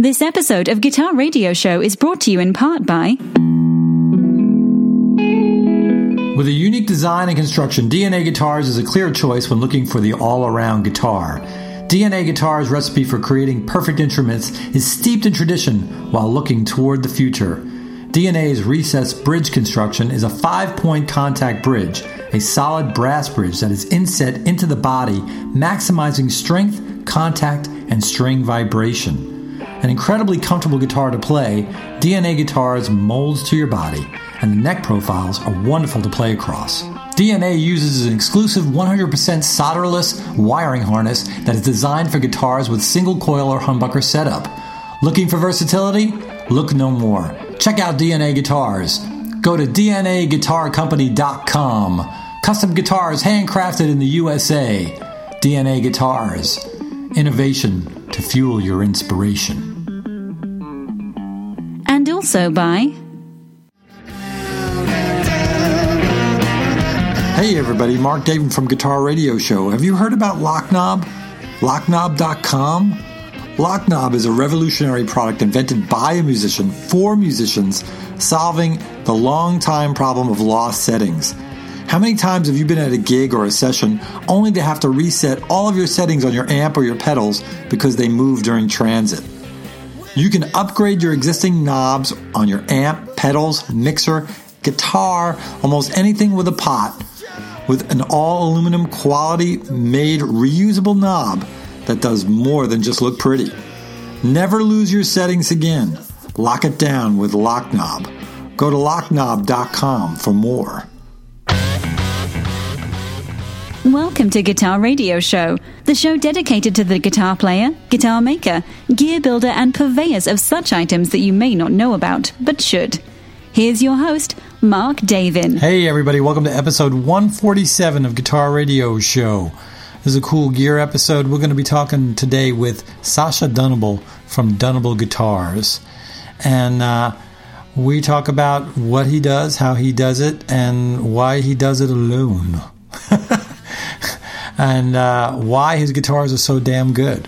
This episode of Guitar Radio Show is brought to you in part by. With a unique design and construction, DNA Guitars is a clear choice when looking for the all around guitar. DNA Guitar's recipe for creating perfect instruments is steeped in tradition while looking toward the future. DNA's recessed bridge construction is a five point contact bridge, a solid brass bridge that is inset into the body, maximizing strength, contact, and string vibration. An incredibly comfortable guitar to play, DNA Guitars molds to your body, and the neck profiles are wonderful to play across. DNA uses an exclusive 100% solderless wiring harness that is designed for guitars with single coil or humbucker setup. Looking for versatility? Look no more. Check out DNA Guitars. Go to DNAGuitarCompany.com. Custom guitars handcrafted in the USA. DNA Guitars. Innovation to fuel your inspiration. And also by. Hey everybody, Mark David from Guitar Radio Show. Have you heard about Locknob? Locknob.com? Locknob is a revolutionary product invented by a musician for musicians, solving the long time problem of lost settings. How many times have you been at a gig or a session only to have to reset all of your settings on your amp or your pedals because they move during transit? You can upgrade your existing knobs on your amp, pedals, mixer, guitar, almost anything with a pot with an all aluminum quality made reusable knob that does more than just look pretty. Never lose your settings again. Lock it down with Lockknob. Go to lockknob.com for more. Welcome to Guitar Radio Show, the show dedicated to the guitar player, guitar maker, gear builder, and purveyors of such items that you may not know about, but should. Here's your host, Mark Davin. Hey, everybody, welcome to episode 147 of Guitar Radio Show. This is a cool gear episode. We're going to be talking today with Sasha Dunable from Dunable Guitars. And uh, we talk about what he does, how he does it, and why he does it alone. And uh, why his guitars are so damn good.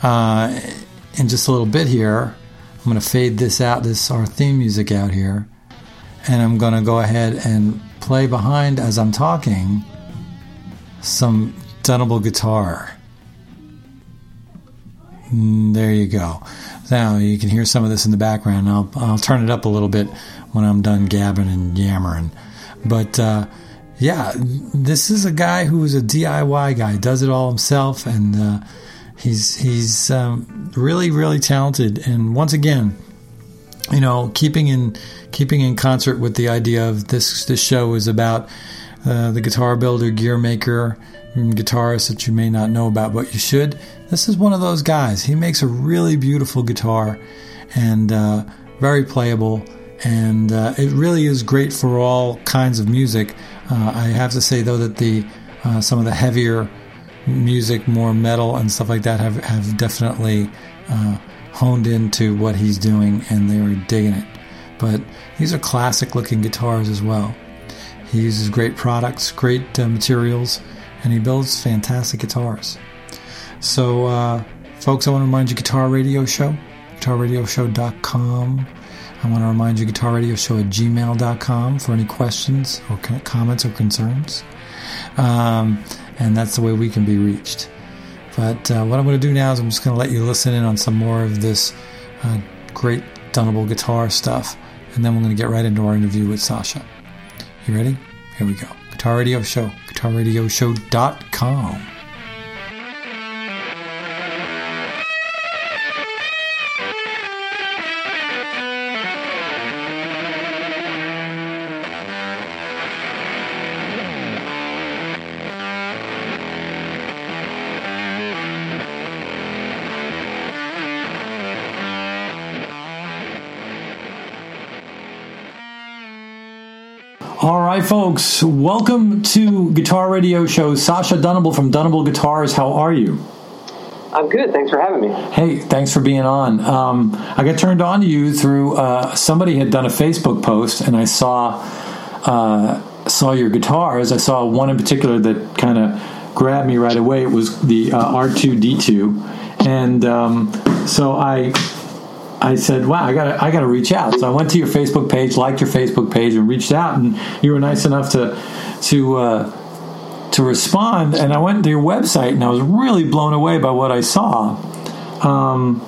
Uh, in just a little bit here, I'm going to fade this out, this our theme music out here, and I'm going to go ahead and play behind as I'm talking some Dunable guitar. Mm, there you go. Now you can hear some of this in the background. I'll I'll turn it up a little bit when I'm done gabbing and yammering, but. Uh, yeah, this is a guy who is a DIY guy, does it all himself, and uh, he's he's um, really really talented. And once again, you know, keeping in keeping in concert with the idea of this this show is about uh, the guitar builder, gear maker, guitarist that you may not know about, but you should. This is one of those guys. He makes a really beautiful guitar and uh, very playable, and uh, it really is great for all kinds of music. Uh, I have to say though that the uh, some of the heavier music, more metal and stuff like that, have have definitely uh, honed into what he's doing, and they were digging it. But these are classic looking guitars as well. He uses great products, great uh, materials, and he builds fantastic guitars. So, uh, folks, I want to remind you, Guitar Radio Show, guitarradioshow.com. I want to remind you, Guitar Radio Show at gmail.com for any questions or comments or concerns. Um, and that's the way we can be reached. But uh, what I'm going to do now is I'm just going to let you listen in on some more of this uh, great Dunable guitar stuff. And then we're going to get right into our interview with Sasha. You ready? Here we go. Guitar Radio Show, guitarradioshow.com. All right, folks, welcome to Guitar Radio Show. Sasha Dunable from Dunable Guitars. How are you? I'm good. Thanks for having me. Hey, thanks for being on. Um, I got turned on to you through uh, somebody had done a Facebook post, and I saw uh, saw your guitars. I saw one in particular that kind of grabbed me right away. It was the uh, R2D2, and um, so I I said, "Wow, I gotta, I got to reach out." So I went to your Facebook page, liked your Facebook page, and reached out. And you were nice enough to to uh, to respond. And I went to your website, and I was really blown away by what I saw. Um,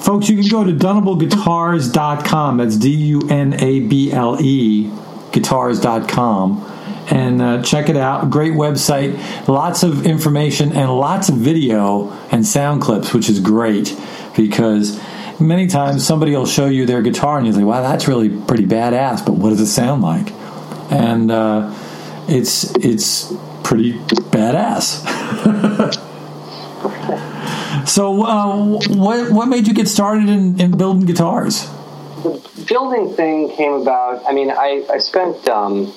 folks, you can go to dunableguitars.com. That's D U N A B L E guitars.com and uh, check it out. Great website, lots of information and lots of video and sound clips, which is great because many times somebody will show you their guitar and you're like, wow, that's really pretty badass, but what does it sound like? And uh, it's it's pretty badass. so, uh, what what made you get started in, in building guitars? The building thing came about. I mean, I I spent. Um,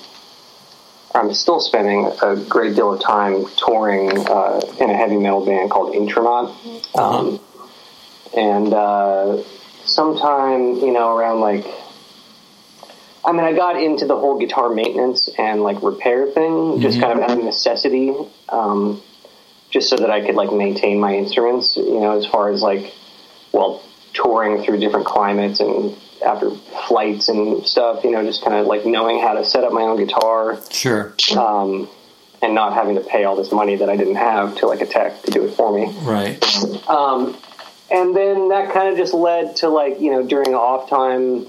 I'm still spending a great deal of time touring uh, in a heavy metal band called Intronaut. Um, uh-huh. And uh, sometime, you know, around like, I mean, I got into the whole guitar maintenance and like repair thing, mm-hmm. just kind of out of necessity, um, just so that I could like maintain my instruments, you know, as far as like, well, touring through different climates and after flights and stuff, you know, just kind of like knowing how to set up my own guitar. Sure. Um, and not having to pay all this money that I didn't have to like a tech to do it for me. Right. Um, and then that kind of just led to like, you know, during off time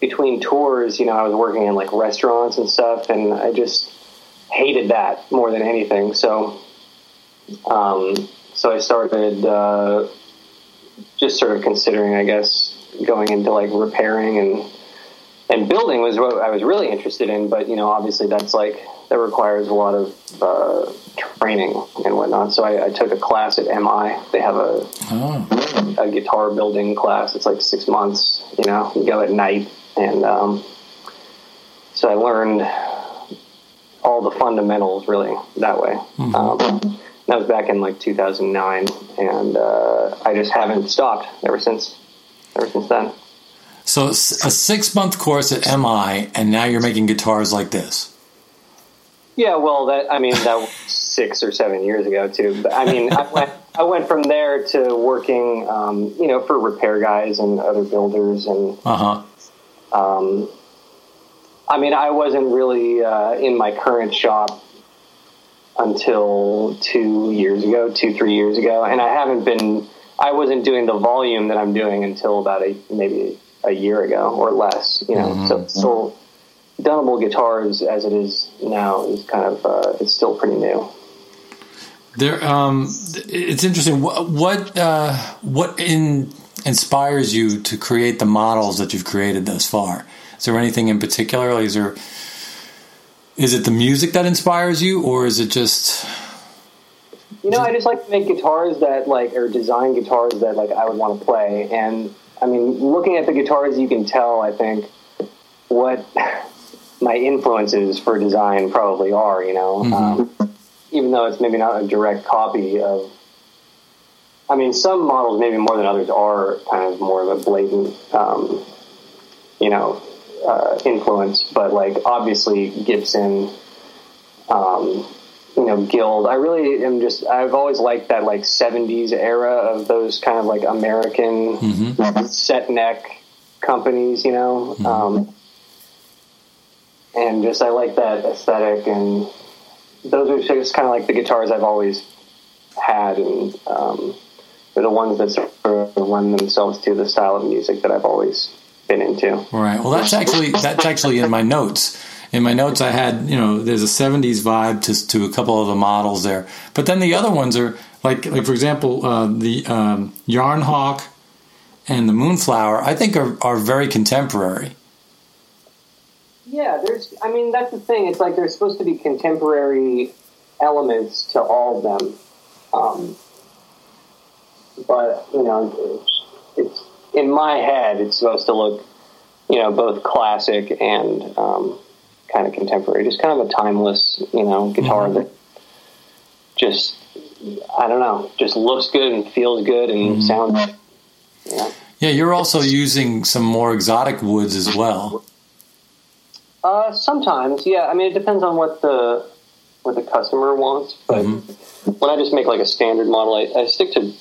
between tours, you know, I was working in like restaurants and stuff and I just hated that more than anything. So, um, so I started, uh, just sort of considering, I guess, going into like repairing and and building was what I was really interested in. But you know, obviously that's like that requires a lot of uh, training and whatnot. So I, I, took a class at MI. They have a oh. a guitar building class. It's like six months. You know, you go at night, and um, so I learned all the fundamentals really that way. Mm-hmm. Um, that was back in like 2009, and uh, I just haven't stopped ever since ever since then. So a six month course at MI, and now you're making guitars like this. Yeah, well, that I mean that was six or seven years ago too. But I mean, I went I went from there to working, um, you know, for repair guys and other builders, and uh huh. Um, I mean, I wasn't really uh, in my current shop until two years ago, two three years ago, and I haven't been I wasn't doing the volume that I'm doing until about a maybe a year ago or less. You know, mm-hmm. so still Dunable guitars as it is now is kind of uh, it's still pretty new. There, um, it's interesting. What what, uh, what in, inspires you to create the models that you've created thus far? Is there anything in particular? Is there is it the music that inspires you, or is it just you know, I just like to make guitars that like or design guitars that like I would want to play. And I mean, looking at the guitars, you can tell. I think what my influences for design probably are. You know, mm-hmm. um, even though it's maybe not a direct copy of. I mean, some models, maybe more than others, are kind of more of a blatant, um, you know, uh, influence. But like, obviously, Gibson. Um, you know guild. I really am just i've always liked that like 70s era of those kind of like american mm-hmm. set neck companies you know? Mm-hmm. um, and just i like that aesthetic and those are just kind of like the guitars i've always had and um, they're the ones that sort of lend themselves to the style of music that i've always been into. Right. Well that's actually that's actually in my notes in my notes I had, you know, there's a 70s vibe to, to a couple of the models there. But then the other ones are like, like for example, uh, the um, Yarn Hawk and the Moonflower, I think are, are very contemporary. Yeah, there's, I mean, that's the thing. It's like there's supposed to be contemporary elements to all of them. Um, but, you know, it's, it's, in my head, it's supposed to look, you know, both classic and, um, kind of contemporary, just kind of a timeless, you know, guitar mm-hmm. that just I don't know, just looks good and feels good and mm-hmm. sounds. Yeah. yeah, you're also using some more exotic woods as well. Uh, sometimes, yeah. I mean, it depends on what the what the customer wants. But mm-hmm. when I just make like a standard model, I, I stick to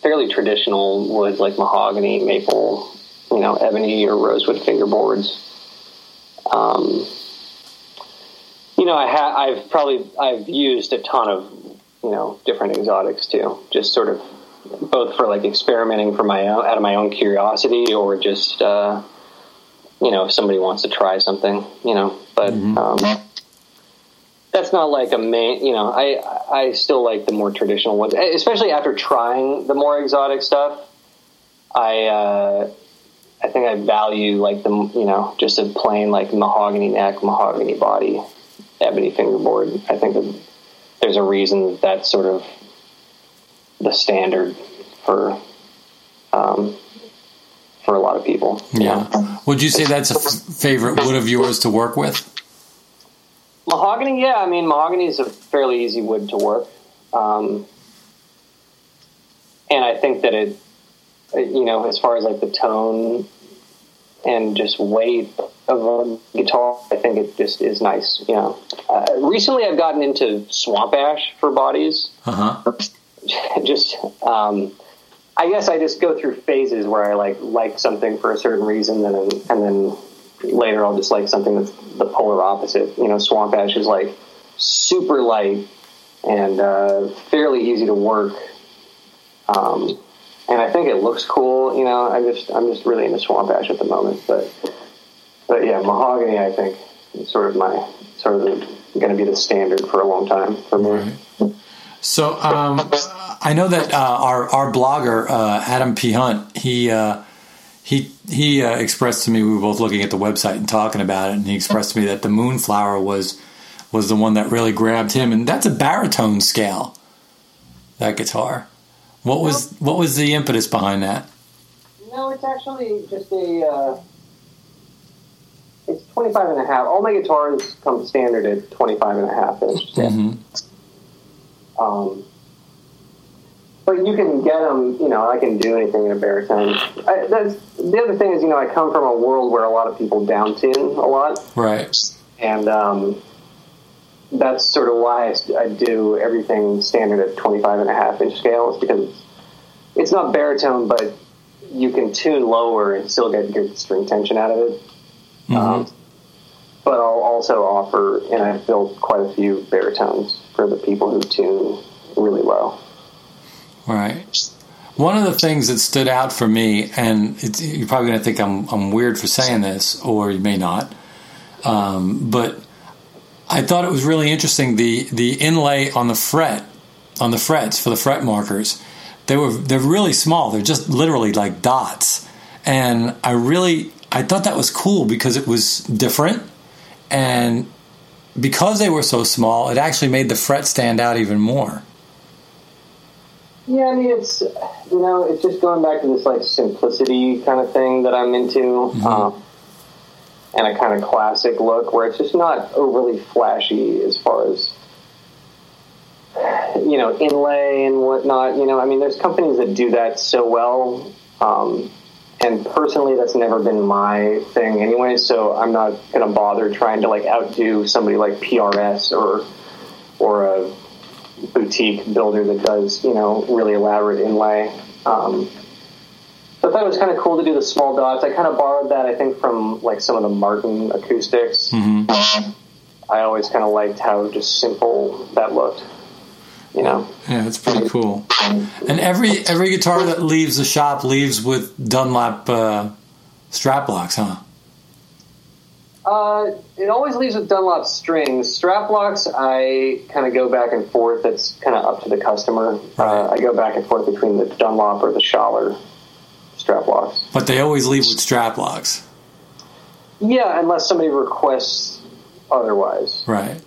fairly traditional woods like mahogany, maple, you know, ebony or rosewood fingerboards. Um, you know, I ha- I've probably I've used a ton of you know different exotics too, just sort of both for like experimenting for my own out of my own curiosity or just uh, you know if somebody wants to try something, you know. But mm-hmm. um, that's not like a main. You know, I I still like the more traditional ones, especially after trying the more exotic stuff. I uh, I think I value like the you know just a plain like mahogany neck, mahogany body, ebony fingerboard. I think that there's a reason that that's sort of the standard for um, for a lot of people. Yeah. Would you say that's a f- favorite wood of yours to work with? Mahogany, yeah. I mean, mahogany is a fairly easy wood to work, um, and I think that it, you know, as far as like the tone and just weight of a guitar, I think it just is nice. You know, uh, recently I've gotten into swamp ash for bodies. Uh huh. just um, I guess I just go through phases where I like like something for a certain reason, and then and then later I'll just like something that's the polar opposite. You know, swamp ash is like super light and uh, fairly easy to work, um, and I think it looks cool. You know, I just I'm just really into swamp ash at the moment, but but yeah, mahogany I think is sort of my sort of going to be the standard for a long time for me. Right. So um, I know that uh, our our blogger uh, Adam P Hunt he uh, he he uh, expressed to me we were both looking at the website and talking about it, and he expressed to me that the Moonflower was was the one that really grabbed him, and that's a baritone scale. That guitar. What was what was the impetus behind that? No, it's actually just a. Uh, it's 25 and a half. All my guitars come standard at 25 and a half inch. Mm-hmm. Um, but you can get them. You know, I can do anything in a baritone. I, that's the other thing is, you know, I come from a world where a lot of people down tune a lot, right? And um, that's sort of why I, do everything standard at 25 and a half inch scales because it's not baritone, but you can tune lower and still get good string tension out of it. Mm-hmm. Um, but I'll also offer, and I've built quite a few baritones for the people who tune really low. Right. One of the things that stood out for me, and you're probably going to think I'm, I'm weird for saying this, or you may not, um, but I thought it was really interesting the the inlay on the fret, on the frets for the fret markers. They were they're really small. They're just literally like dots, and I really I thought that was cool because it was different, and because they were so small, it actually made the fret stand out even more. Yeah, I mean, it's you know, it's just going back to this like simplicity kind of thing that I'm into, mm-hmm. um, and a kind of classic look where it's just not overly flashy as far as you know inlay and whatnot. You know, I mean, there's companies that do that so well, um, and personally, that's never been my thing anyway. So I'm not going to bother trying to like outdo somebody like PRS or or a boutique builder that does you know really elaborate inlay. Um, so I thought it was kind of cool to do the small dots. I kind of borrowed that I think from like some of the Martin acoustics. Mm-hmm. I always kind of liked how just simple that looked. You know. Yeah, it's pretty cool. And every every guitar that leaves the shop leaves with Dunlop uh, strap locks, huh? Uh, it always leaves with Dunlop strings. Strap locks, I kind of go back and forth. It's kind of up to the customer. Uh, I go back and forth between the Dunlop or the Schaller strap locks. But they always leave with strap locks. Yeah, unless somebody requests otherwise. Right.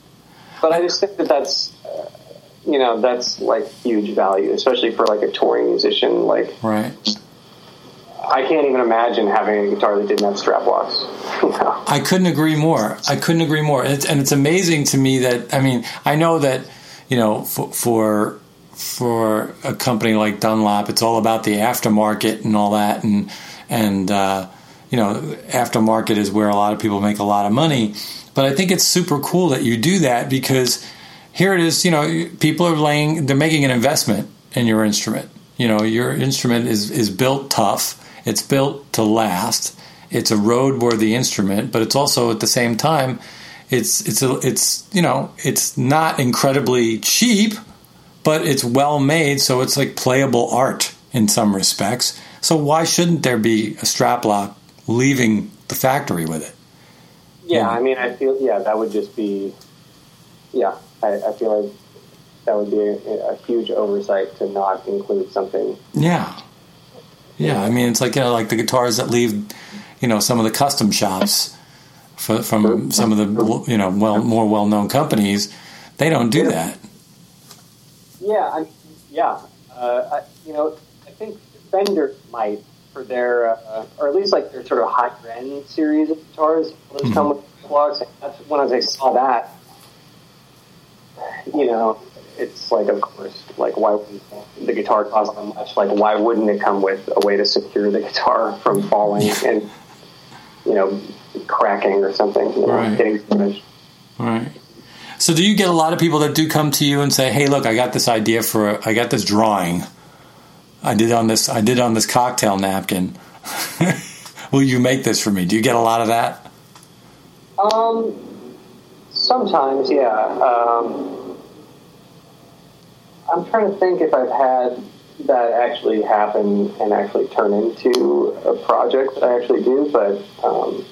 But I just think that that's, uh, you know, that's like huge value, especially for like a touring musician. Like, right. I can't even imagine having a guitar that didn't have strap locks. I couldn't agree more. I couldn't agree more. And it's, and it's, amazing to me that I mean I know that you know for, for for a company like Dunlop, it's all about the aftermarket and all that, and and uh, you know aftermarket is where a lot of people make a lot of money. But I think it's super cool that you do that because here it is. You know, people are laying, they're making an investment in your instrument You know, your instrument is is built tough. It's built to last. It's a roadworthy instrument, but it's also at the same time, it's it's a, it's you know it's not incredibly cheap, but it's well made, so it's like playable art in some respects. So why shouldn't there be a strap lock leaving the factory with it? Yeah, I mean, I feel yeah that would just be yeah. I, I feel like that would be a, a, huge oversight to not include something. Yeah, yeah. I mean, it's like you know, like the guitars that leave, you know, some of the custom shops for, from some of the you know well more well known companies. They don't do that. Yeah, I, yeah. Uh, I, you know, I think Fender might for their, uh, or at least like their sort of high end series of guitars. Those mm-hmm. come with blocks. That's when I saw that. You know, it's like, of course, like why wouldn't the guitar cost that much? Like, why wouldn't it come with a way to secure the guitar from falling and you know cracking or something? You know, right. Getting damaged. Right. So, do you get a lot of people that do come to you and say, "Hey, look, I got this idea for, I got this drawing." I did on this. I did on this cocktail napkin. Will you make this for me? Do you get a lot of that? Um, sometimes, yeah. Um, I'm trying to think if I've had that actually happen and actually turn into a project I actually do, but um,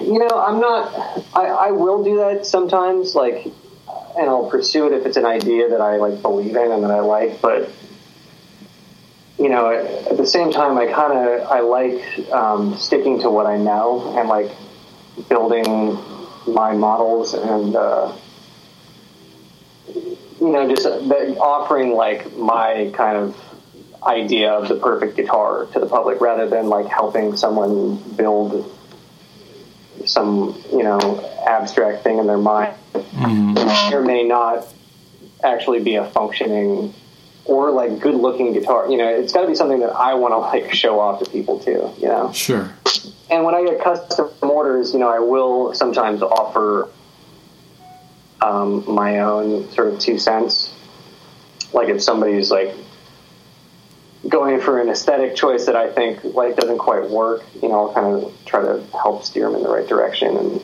you know, I'm not. I, I will do that sometimes, like, and I'll pursue it if it's an idea that I like believe in and that I like, but you know, at the same time, I kind of I like um, sticking to what I know and like building my models and uh, you know just offering like my kind of idea of the perfect guitar to the public rather than like helping someone build some you know abstract thing in their mind. Mm-hmm. There may not actually be a functioning or like good looking guitar. You know, it's got to be something that I want to like show off to people too. You know, sure. And when I get custom orders, you know, I will sometimes offer um, my own sort of two cents. Like if somebody's like going for an aesthetic choice that I think like doesn't quite work, you know, I'll kind of try to help steer them in the right direction and.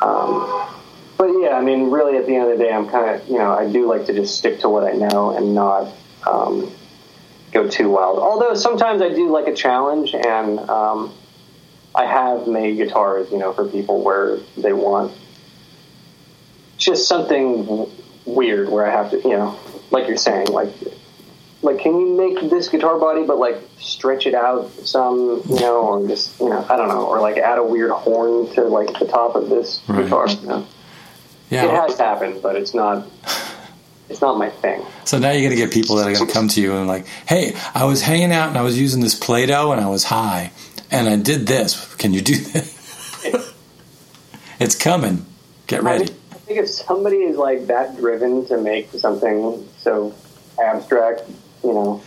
Um, but yeah, I mean, really, at the end of the day, I'm kind of, you know, I do like to just stick to what I know and not um, go too wild. Although sometimes I do like a challenge, and um, I have made guitars, you know, for people where they want just something weird, where I have to, you know, like you're saying, like, like, can you make this guitar body, but like stretch it out some, you know, or just, you know, I don't know, or like add a weird horn to like the top of this right. guitar, you know? Yeah, it has happened, but it's not. It's not my thing. So now you're going to get people that are going to come to you and like, "Hey, I was hanging out and I was using this Play-Doh and I was high, and I did this. Can you do that?" it's coming. Get ready. I think if somebody is like that driven to make something so abstract, you know,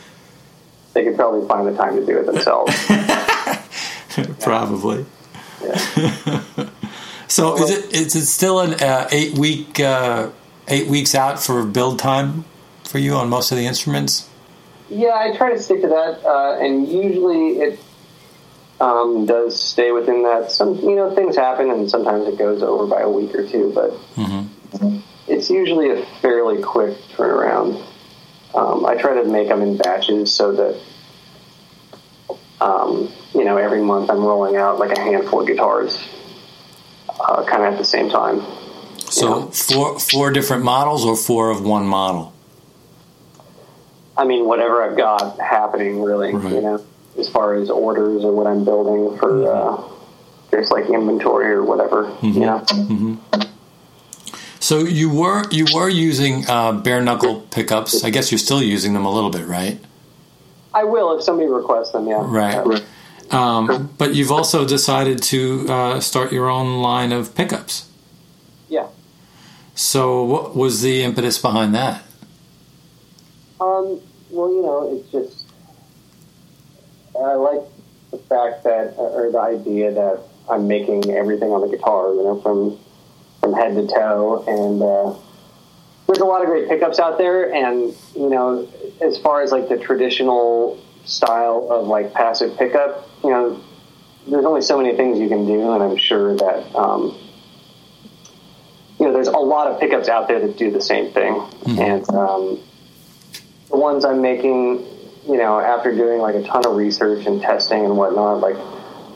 they could probably find the time to do it themselves. probably. Yeah. So well, is it is it still an uh, eight week uh, eight weeks out for build time for you on most of the instruments? Yeah, I try to stick to that, uh, and usually it um, does stay within that. Some you know things happen, and sometimes it goes over by a week or two, but mm-hmm. it's usually a fairly quick turnaround. Um, I try to make them in batches so that um, you know every month I'm rolling out like a handful of guitars uh, kind of at the same time. So know? four four different models or four of one model. I mean, whatever I've got happening, really. Right. You know, as far as orders or what I'm building for, mm-hmm. uh, there's like inventory or whatever. Mm-hmm. You know. Mm-hmm. So you were you were using uh, bare knuckle pickups. I guess you're still using them a little bit, right? I will if somebody requests them. Yeah. Right. Um, but you've also decided to uh, start your own line of pickups. Yeah. So, what was the impetus behind that? Um, well, you know, it's just I like the fact that, or the idea that I'm making everything on the guitar, you know, from from head to toe, and uh, there's a lot of great pickups out there, and you know, as far as like the traditional style of like passive pickup, you know, there's only so many things you can do, and I'm sure that um, you know there's a lot of pickups out there that do the same thing, mm-hmm. and um, the ones I'm making, you know, after doing like a ton of research and testing and whatnot, like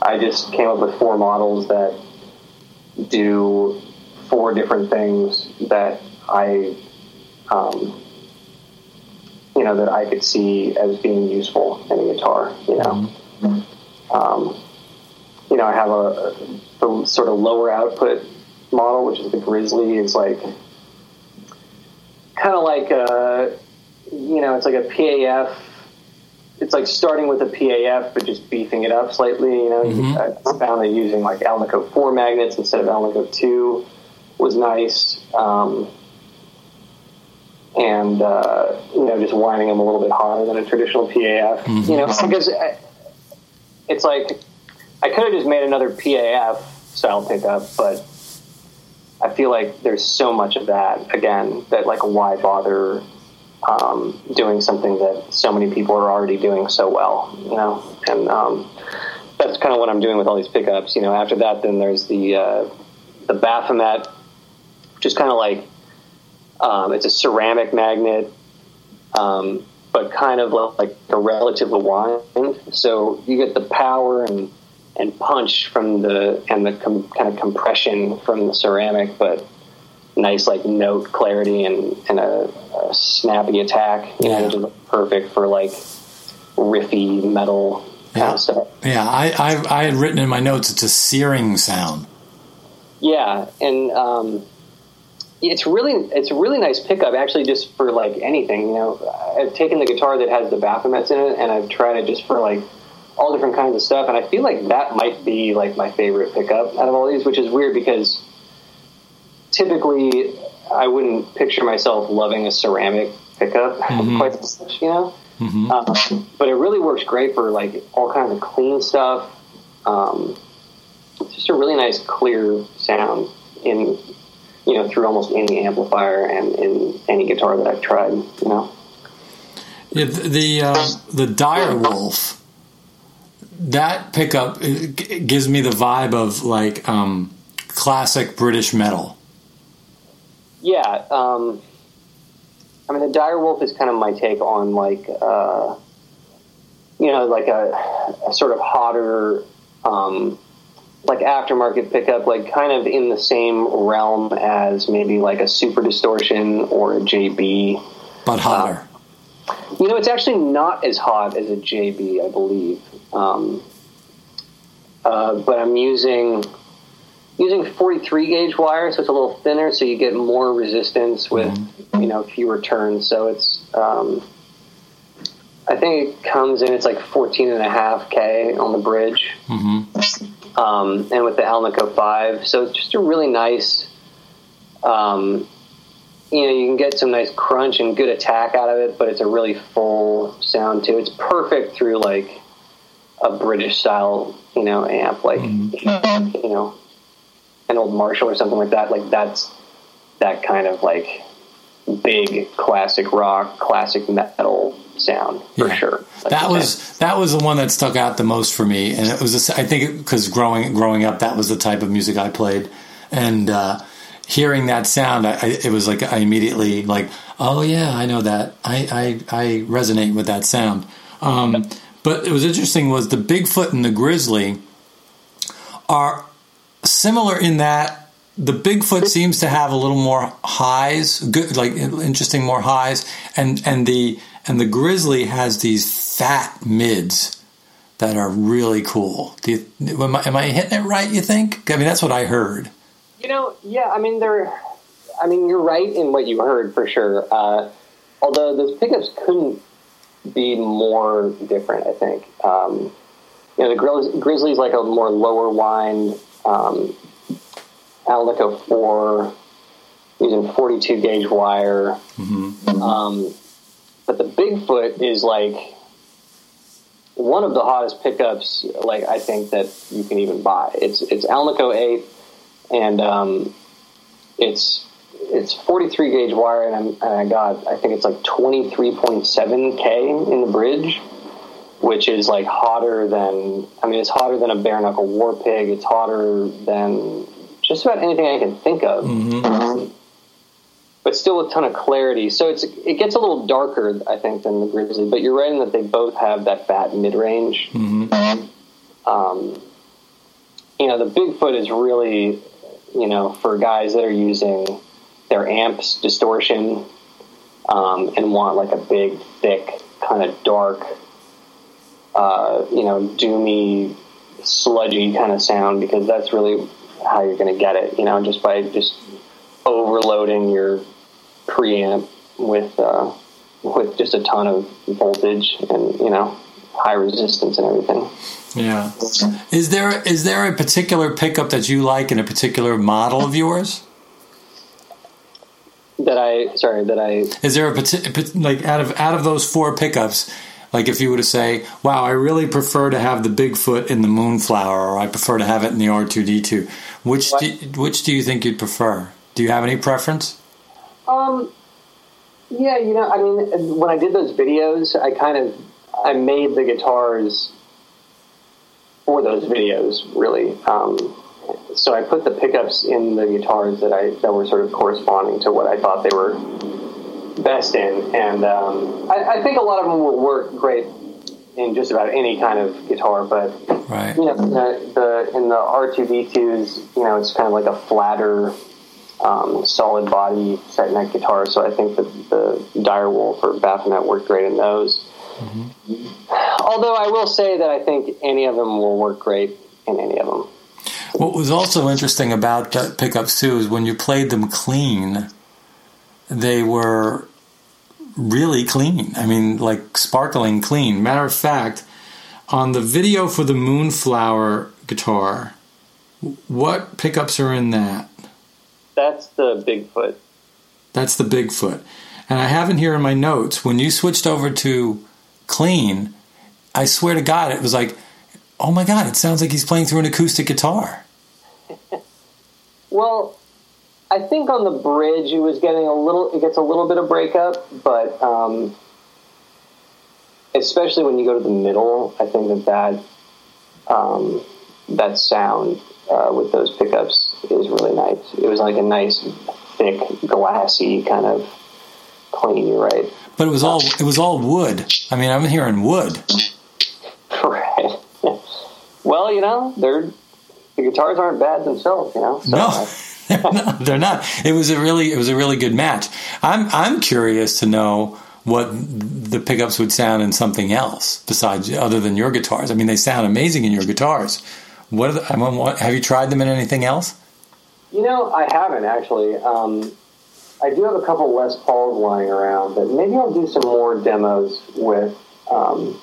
I just came up with four models that do four different things that I, um, you know, that I could see as being useful in a guitar. You know, mm-hmm. um, you know, I have a, sort of lower output model, which is the Grizzly. It's like kind of like a, you know, it's like a PAF. It's like starting with a PAF, but just beefing it up slightly. You know, mm-hmm. I found that using like Alnico four magnets instead of Alnico two was nice. Um, and uh, you know, just winding them a little bit harder than a traditional PAF. Mm-hmm. You know, because it's like I could have just made another PAF style pickup, but I feel like there's so much of that again that like why bother um, doing something that so many people are already doing so well, you know, and um, that's kind of what I'm doing with all these pickups. You know, after that, then there's the uh, the Baphomet, is kind of like um, it's a ceramic magnet, um, but kind of like a relative wind. So you get the power and and punch from the and the com- kind of compression from the ceramic, but nice like note clarity and, and a, a snappy attack. You yeah. know, perfect for like riffy metal yeah. kind of stuff. Yeah, I, I I had written in my notes it's a searing sound. Yeah, and um, it's really it's a really nice pickup actually just for like anything you know i've taken the guitar that has the baphomets in it and i've tried it just for like all different kinds of stuff and i feel like that might be like my favorite pickup out of all these which is weird because typically i wouldn't picture myself loving a ceramic pickup mm-hmm. quite as much you know mm-hmm. um, but it really works great for like all kinds of clean stuff um, it's just a really nice clear sound in you know, through almost any amplifier and in any guitar that I've tried, you know. Yeah, the uh, the Dire Wolf, that pickup gives me the vibe of like um, classic British metal. Yeah, um, I mean the Dire Wolf is kind of my take on like uh, you know like a, a sort of hotter um, like aftermarket pickup, like kind of in the same realm as maybe like a Super Distortion or a JB, but hotter. Uh, you know, it's actually not as hot as a JB, I believe. Um, uh, but I'm using using 43 gauge wire, so it's a little thinner, so you get more resistance with mm-hmm. you know fewer turns. So it's um, I think it comes in it's like 14 and a half k on the bridge. Mm-hmm um, and with the Alnico 5. So it's just a really nice, um, you know, you can get some nice crunch and good attack out of it, but it's a really full sound too. It's perfect through like a British style, you know, amp, like, mm-hmm. you know, an old Marshall or something like that. Like that's that kind of like big classic rock, classic metal sound for yeah. sure. that was that was the one that stuck out the most for me, and it was a, I think because growing growing up, that was the type of music I played, and uh, hearing that sound, I, I, it was like I immediately like, oh yeah, I know that. I I, I resonate with that sound. Um, but it was interesting was the Bigfoot and the Grizzly are similar in that the Bigfoot seems to have a little more highs, good, like interesting more highs, and and the and the Grizzly has these fat mids that are really cool. Do you, am, I, am I hitting it right? You think? I mean, that's what I heard. You know, yeah. I mean, they're. I mean, you're right in what you heard for sure. Uh, although those pickups couldn't be more different, I think. Um, you know, the Grizz- Grizzly's like a more lower wind. Um, Alnico 4 using 42 gauge wire. Mm-hmm. Um, but the Bigfoot is like one of the hottest pickups, like I think that you can even buy. It's it's Alnico 8, and um, it's it's 43 gauge wire, and, I'm, and I got I think it's like 23.7 k in the bridge, which is like hotter than I mean it's hotter than a bare knuckle war pig. It's hotter than just about anything I can think of. Um, but still a ton of clarity. So it's it gets a little darker, I think, than the grizzly. But you're right in that they both have that fat mid range. Um, you know, the Bigfoot is really, you know, for guys that are using their amps distortion um, and want like a big, thick, kind of dark, uh, you know, doomy, sludgy kind of sound because that's really how you're going to get it. You know, just by just overloading your preamp with uh, with just a ton of voltage and you know high resistance and everything. Yeah. Is there is there a particular pickup that you like in a particular model of yours? That I sorry that I Is there a like out of out of those four pickups? Like if you were to say, "Wow, I really prefer to have the Bigfoot in the Moonflower, or I prefer to have it in the R two D 2 Which do, which do you think you'd prefer? Do you have any preference? Um, yeah, you know, I mean, when I did those videos, I kind of I made the guitars for those videos, really. Um, so I put the pickups in the guitars that I that were sort of corresponding to what I thought they were best in, and um, I, I think a lot of them will work great in just about any kind of guitar, but Right. you know, the, the in the R two D twos, you know, it's kind of like a flatter, um, solid body set neck guitar. So I think that the Direwolf or Baphomet worked great in those. Although I will say that I think any of them will work great in any of them. What was also interesting about uh, pickups too is when you played them clean, they were really clean. I mean, like sparkling clean. Matter of fact, on the video for the Moonflower guitar, what pickups are in that? That's the Bigfoot. That's the Bigfoot. And I have in here in my notes when you switched over to clean, I swear to God, it was like, oh my God, it sounds like he's playing through an acoustic guitar. Well, I think on the bridge it was getting a little. It gets a little bit of breakup, but um, especially when you go to the middle, I think that that um, that sound uh, with those pickups is really nice. It was like a nice, thick, glassy kind of clean. You're right. But it was all it was all wood. I mean, I'm hearing wood. Right. well, you know, they're the guitars aren't bad themselves. You know. So, No. They're not, they're not. It was a really it was a really good match. I'm I'm curious to know what the pickups would sound in something else besides other than your guitars. I mean, they sound amazing in your guitars. What, are the, have you tried them in anything else? You know, I haven't actually. Um, I do have a couple Les Pauls lying around, but maybe I'll do some more demos with. Um,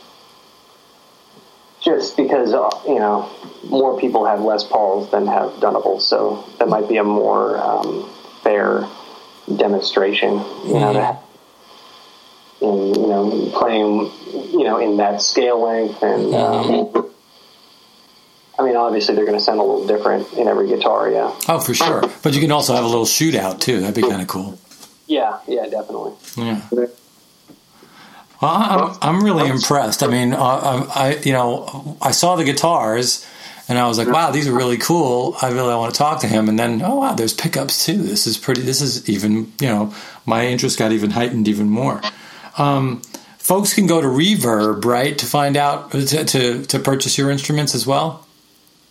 just because uh, you know more people have Les Pauls than have Dunables, so that might be a more um, fair demonstration. You know, that in you know playing you know in that scale length and. Um, I mean, obviously they're going to sound a little different in every guitar, yeah. Oh, for sure. But you can also have a little shootout too. That'd be kind of cool. Yeah, yeah, definitely. Yeah. Well, I'm, I'm really impressed. I mean, uh, I you know I saw the guitars and I was like, wow, these are really cool. I really want to talk to him. And then, oh wow, there's pickups too. This is pretty. This is even you know my interest got even heightened even more. Um, folks can go to Reverb right to find out to to, to purchase your instruments as well.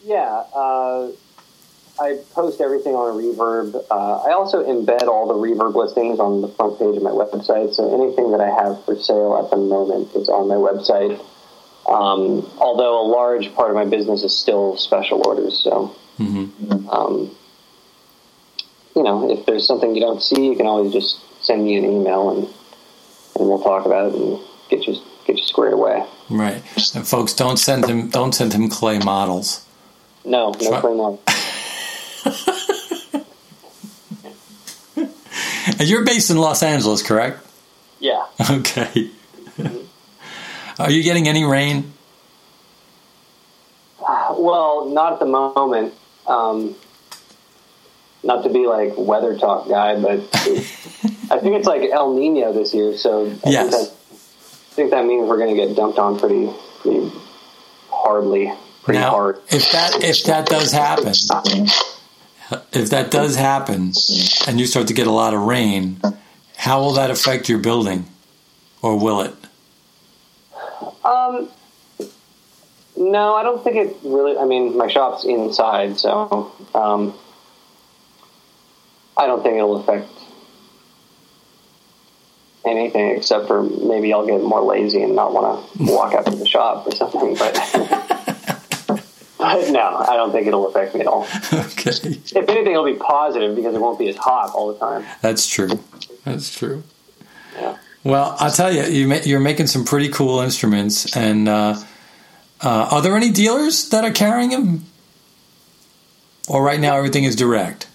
Yeah, uh, I post everything on Reverb. Uh, I also embed all the Reverb listings on the front page of my website. So anything that I have for sale at the moment is on my website. Um, although a large part of my business is still special orders. So, um, you know, if there's something you don't see, you can always just send me an email and and we'll talk about it and get you get you squared away. Right. And folks, don't send him don't send him clay models. No, no Try-. And you're based in Los Angeles, correct? Yeah. Okay. Are you getting any rain? Well, not at the moment. Um, not to be like weather talk guy, but I think it's like El Nino this year, so I Yes. think, that, I think that means we're going to get dumped on pretty, pretty hardly, pretty now, hard. if that if that does happen, if that does happen, and you start to get a lot of rain, how will that affect your building, or will it? Um, no, I don't think it really. I mean, my shop's inside, so um, I don't think it'll affect anything except for maybe I'll get more lazy and not want to walk out to the shop or something. But but no, I don't think it'll affect me at all. okay, If anything, it'll be positive because it won't be as hot all the time. that's true. That's true. Yeah. Well, I'll tell you, you you're making some pretty cool instruments, and uh, uh, are there any dealers that are carrying them, or right now everything is direct?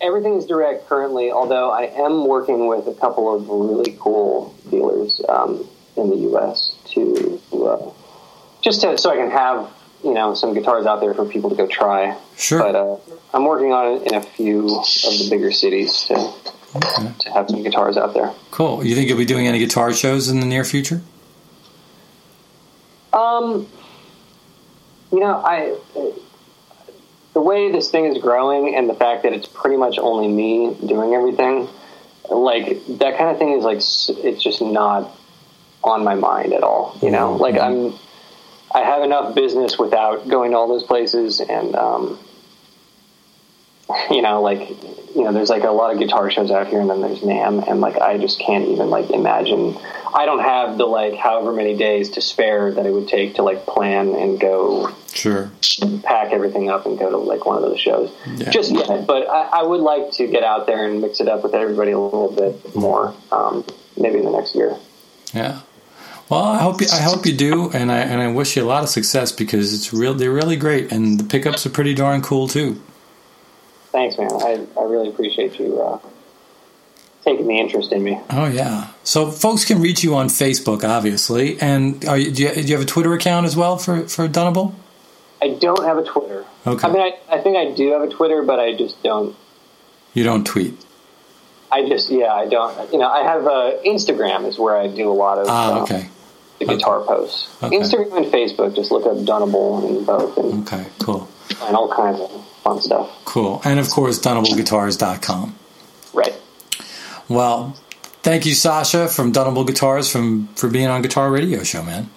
Everything is direct currently, although I am working with a couple of really cool dealers um, in the U.S. to uh, just to, so I can have you know some guitars out there for people to go try. Sure. But uh, I'm working on it in a few of the bigger cities to Okay. to have some guitars out there. Cool. You think you'll be doing any guitar shows in the near future? Um, you know, I the way this thing is growing and the fact that it's pretty much only me doing everything, like that kind of thing is like it's just not on my mind at all. You know, like I'm I have enough business without going to all those places and um, you know, like you know, there's like a lot of guitar shows out here, and then there's NAMM, and like I just can't even like imagine. I don't have the like however many days to spare that it would take to like plan and go Sure. pack everything up and go to like one of those shows. Yeah. Just yet, but I, I would like to get out there and mix it up with everybody a little bit more. Um, maybe in the next year. Yeah. Well, I hope you, I hope you do, and I and I wish you a lot of success because it's real. They're really great, and the pickups are pretty darn cool too. Thanks, man. I, I really appreciate you uh, taking the interest in me. Oh yeah. So folks can reach you on Facebook, obviously, and are you, do, you, do you have a Twitter account as well for for Dunable? I don't have a Twitter. Okay. I mean, I, I think I do have a Twitter, but I just don't. You don't tweet. I just, yeah, I don't. You know, I have uh, Instagram is where I do a lot of Ah, uh, okay. The guitar posts. Okay. Instagram and Facebook, just look up Dunable and both, and, Okay. Cool. and all kinds of fun stuff. Cool. And of course, DunableGuitars.com. Right. Well, thank you, Sacha from Dunable Guitars, from for being on Guitar Radio Show, man.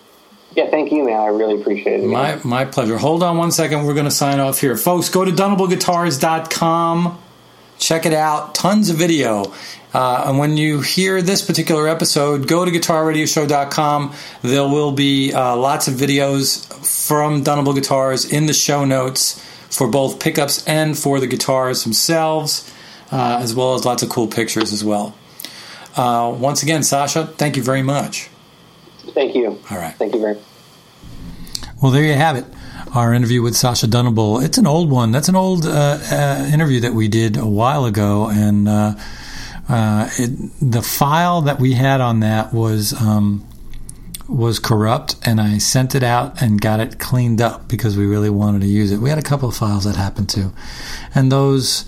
Yeah, thank you, man. I really appreciate it. My my pleasure. Hold on one second. We're going to sign off here, folks. Go to DunableGuitars.com. Check it out. Tons of video. Uh, and when you hear this particular episode, go to GuitarRadioshow.com. There will be uh, lots of videos from Dunable Guitars in the show notes for both pickups and for the guitars themselves, uh, as well as lots of cool pictures as well. Uh, once again, Sacha, thank you very much. Thank you. All right. Thank you very much. Well, there you have it. Our interview with Sacha Dunable. It's an old one. That's an old uh, uh, interview that we did a while ago, and uh, uh, it, the file that we had on that was um, was corrupt, and I sent it out and got it cleaned up because we really wanted to use it. We had a couple of files that happened to, and those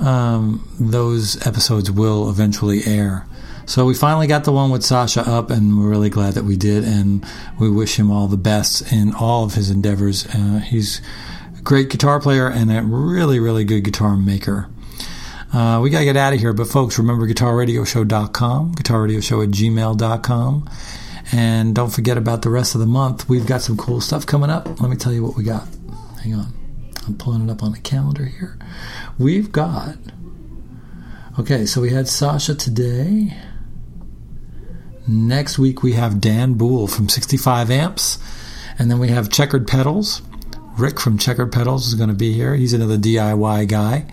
um, those episodes will eventually air. So we finally got the one with Sacha up, and we're really glad that we did. And we wish him all the best in all of his endeavors. Uh, he's a great guitar player and a really, really good guitar maker. Uh, we got to get out of here, but folks, remember guitarradioshow.com, guitarradioshow at gmail.com. And don't forget about the rest of the month. We've got some cool stuff coming up. Let me tell you what we got. Hang on. I'm pulling it up on the calendar here. We've got. Okay, so we had Sacha today. Next week we have Dan Boul from 65 Amps. And then we have Checkered Pedals. Rick from Checkered Pedals is going to be here. He's another DIY guy.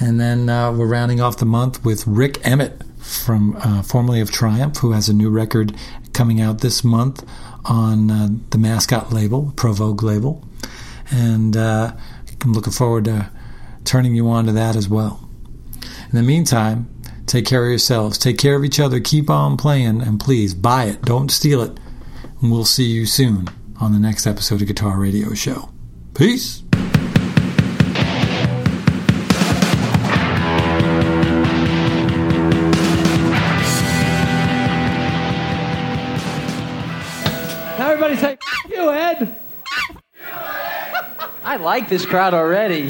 And then uh, we're rounding off the month with Rik Emmett from uh, formerly of Triumph, who has a new record coming out this month on uh, the Mascot label, Provogue label. And uh, I'm looking forward to turning you on to that as well. In the meantime, take care of yourselves, take care of each other, keep on playing, and please buy it, don't steal it. And we'll see you soon on the next episode of Guitar Radio Show. Peace. Like this crowd already.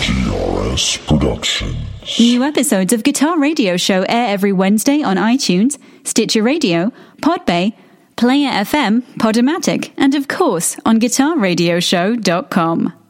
GRS Productions. New episodes of Guitar Radio Show air every Wednesday on iTunes, Stitcher Radio, Podbay, Player FM, Podomatic, and of course on GuitarRadioshow.com.